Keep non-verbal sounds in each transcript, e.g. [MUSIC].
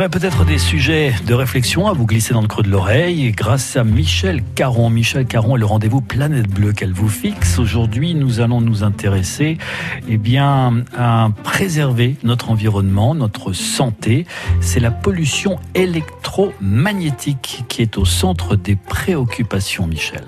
aurait peut-être des sujets de réflexion à vous glisser dans le creux de l'oreille grâce à Michel Caron. Michel Caron est le rendez-vous Planète Bleue qu'elle vous fixe. Aujourd'hui, nous allons nous intéresser eh bien, à préserver notre environnement, notre santé. C'est la pollution électromagnétique qui est au centre des préoccupations, Michel.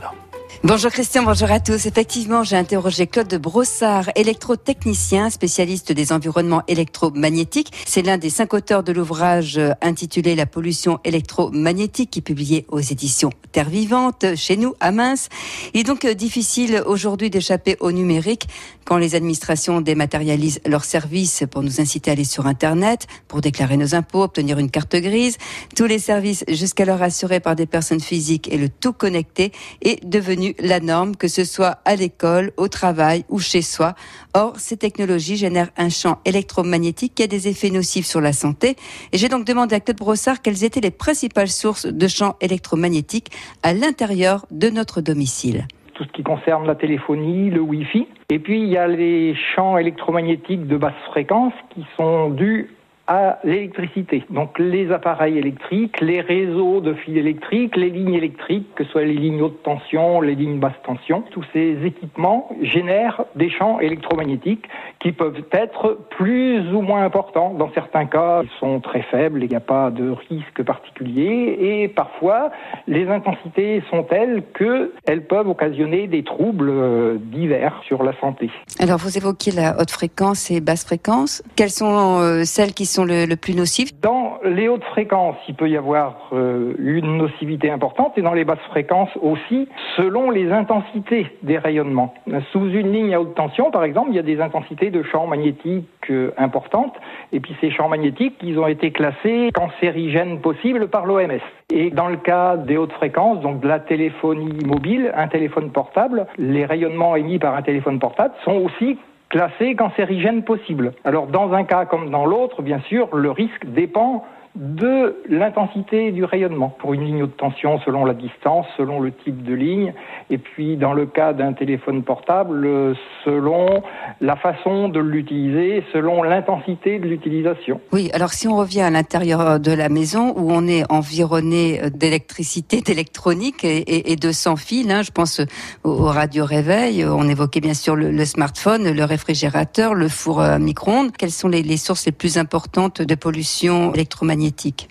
Bonjour Christian, bonjour à tous. Effectivement, j'ai interrogé Claude Brossard, électrotechnicien, spécialiste des environnements électromagnétiques. C'est l'un des cinq auteurs de l'ouvrage intitulé La pollution électromagnétique qui est publié aux éditions Terre Vivante chez nous à Mince. Il est donc difficile aujourd'hui d'échapper au numérique quand les administrations dématérialisent leurs services pour nous inciter à aller sur Internet, pour déclarer nos impôts, obtenir une carte grise. Tous les services jusqu'alors assurés par des personnes physiques et le tout connecté est devenu la norme, que ce soit à l'école, au travail ou chez soi. Or, ces technologies génèrent un champ électromagnétique qui a des effets nocifs sur la santé. Et j'ai donc demandé à Claude Brossard quelles étaient les principales sources de champs électromagnétiques à l'intérieur de notre domicile tout ce qui concerne la téléphonie, le Wi-Fi. Et puis il y a les champs électromagnétiques de basse fréquence qui sont dus à l'électricité. Donc les appareils électriques, les réseaux de fils électriques, les lignes électriques, que ce soit les lignes haute tension, les lignes basse tension, tous ces équipements génèrent des champs électromagnétiques qui peuvent être plus ou moins importants. Dans certains cas, ils sont très faibles, il n'y a pas de risque particulier et parfois les intensités sont telles qu'elles peuvent occasionner des troubles euh, divers sur la santé. Alors vous évoquez la haute fréquence et basse fréquence. Quelles sont euh, celles qui sont le, plus nocifs Dans les hautes fréquences, il peut y avoir euh, une nocivité importante et dans les basses fréquences aussi, selon les intensités des rayonnements. Sous une ligne à haute tension, par exemple, il y a des intensités de champs magnétiques euh, importantes et puis ces champs magnétiques, ils ont été classés cancérigènes possibles par l'OMS. Et dans le cas des hautes fréquences, donc de la téléphonie mobile, un téléphone portable, les rayonnements émis par un téléphone portable sont aussi classés cancérigènes possibles. Alors dans un cas comme dans l'autre, bien sûr, le risque dépend de l'intensité du rayonnement pour une ligne haute tension selon la distance, selon le type de ligne, et puis dans le cas d'un téléphone portable, selon la façon de l'utiliser, selon l'intensité de l'utilisation. Oui, alors si on revient à l'intérieur de la maison où on est environné d'électricité, [LAUGHS] d'électronique et, de sans fil, hein, je pense au, radio réveil, on évoquait bien sûr le, smartphone, le réfrigérateur, le four à micro-ondes. Quelles sont les sources les plus importantes de pollution électromagnétique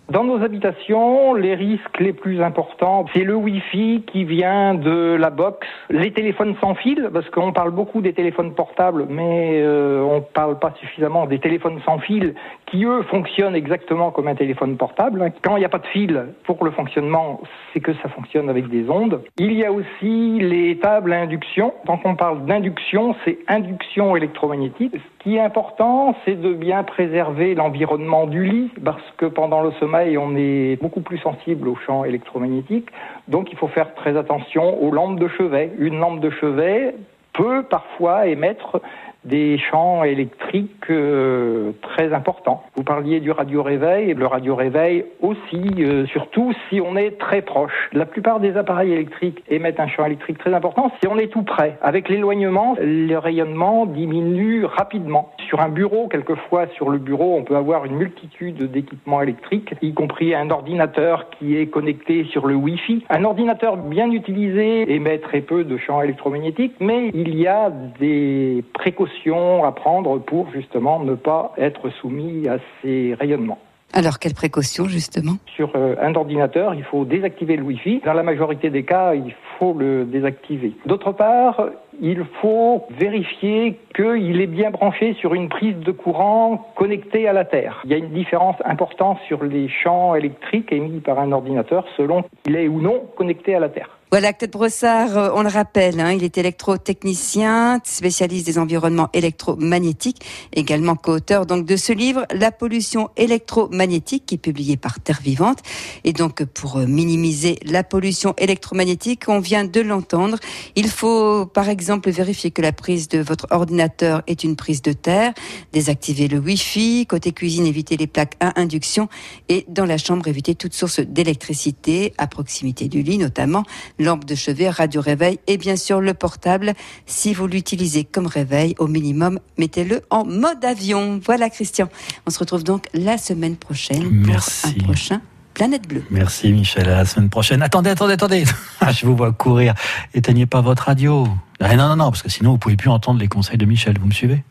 dans nos habitations, les risques les plus importants, c'est le Wi-Fi qui vient de la box, les téléphones sans fil, parce qu'on parle beaucoup des téléphones portables, mais euh, on ne parle pas suffisamment des téléphones sans fil qui, eux, fonctionnent exactement comme un téléphone portable. Quand il n'y a pas de fil pour le fonctionnement, c'est que ça fonctionne avec des ondes. Il y a aussi les tables à induction. Quand on parle d'induction, c'est induction électromagnétique. Ce qui est important, c'est de bien préserver l'environnement du lit, parce que pendant le sommeil, on est beaucoup plus sensible aux champs électromagnétiques. Donc il faut faire très attention aux lampes de chevet. Une lampe de chevet peut parfois émettre des champs électriques euh, très importants. Vous parliez du radio-réveil, le radio-réveil aussi, euh, surtout si on est très proche. La plupart des appareils électriques émettent un champ électrique très important si on est tout près. Avec l'éloignement, le rayonnement diminue rapidement. Sur un bureau, quelquefois sur le bureau, on peut avoir une multitude d'équipements électriques, y compris un ordinateur qui est connecté sur le Wi-Fi. Un ordinateur bien utilisé émet très peu de champs électromagnétiques, mais il y a des précautions à prendre pour justement ne pas être soumis à ces rayonnements. Alors, quelles précautions, justement? Sur euh, un ordinateur, il faut désactiver le Wi-Fi. Dans la majorité des cas, il faut le désactiver. D'autre part, il faut vérifier qu'il est bien branché sur une prise de courant connectée à la Terre. Il y a une différence importante sur les champs électriques émis par un ordinateur selon qu'il est ou non connecté à la Terre. Voilà, Claude Brossard, euh, on le rappelle, hein, il est électrotechnicien, spécialiste des environnements électromagnétiques, également co-auteur donc de ce livre, La pollution électromagnétique, qui est publié par Terre Vivante. Et donc, pour euh, minimiser la pollution électromagnétique, on vient de l'entendre, il faut par exemple vérifier que la prise de votre ordinateur est une prise de terre, désactiver le Wi-Fi, côté cuisine, éviter les plaques à induction et dans la chambre, éviter toute source d'électricité, à proximité du lit notamment lampe de chevet, radio réveil et bien sûr le portable. Si vous l'utilisez comme réveil, au minimum, mettez-le en mode avion. Voilà Christian. On se retrouve donc la semaine prochaine Merci. pour un prochain Planète Bleue. Merci Michel, à la semaine prochaine. Attendez, attendez, attendez. [LAUGHS] Ah, je vous vois courir. Éteignez pas votre radio. Ah, non, non, non, parce que sinon vous pouvez plus entendre les conseils de Michel. Vous me suivez?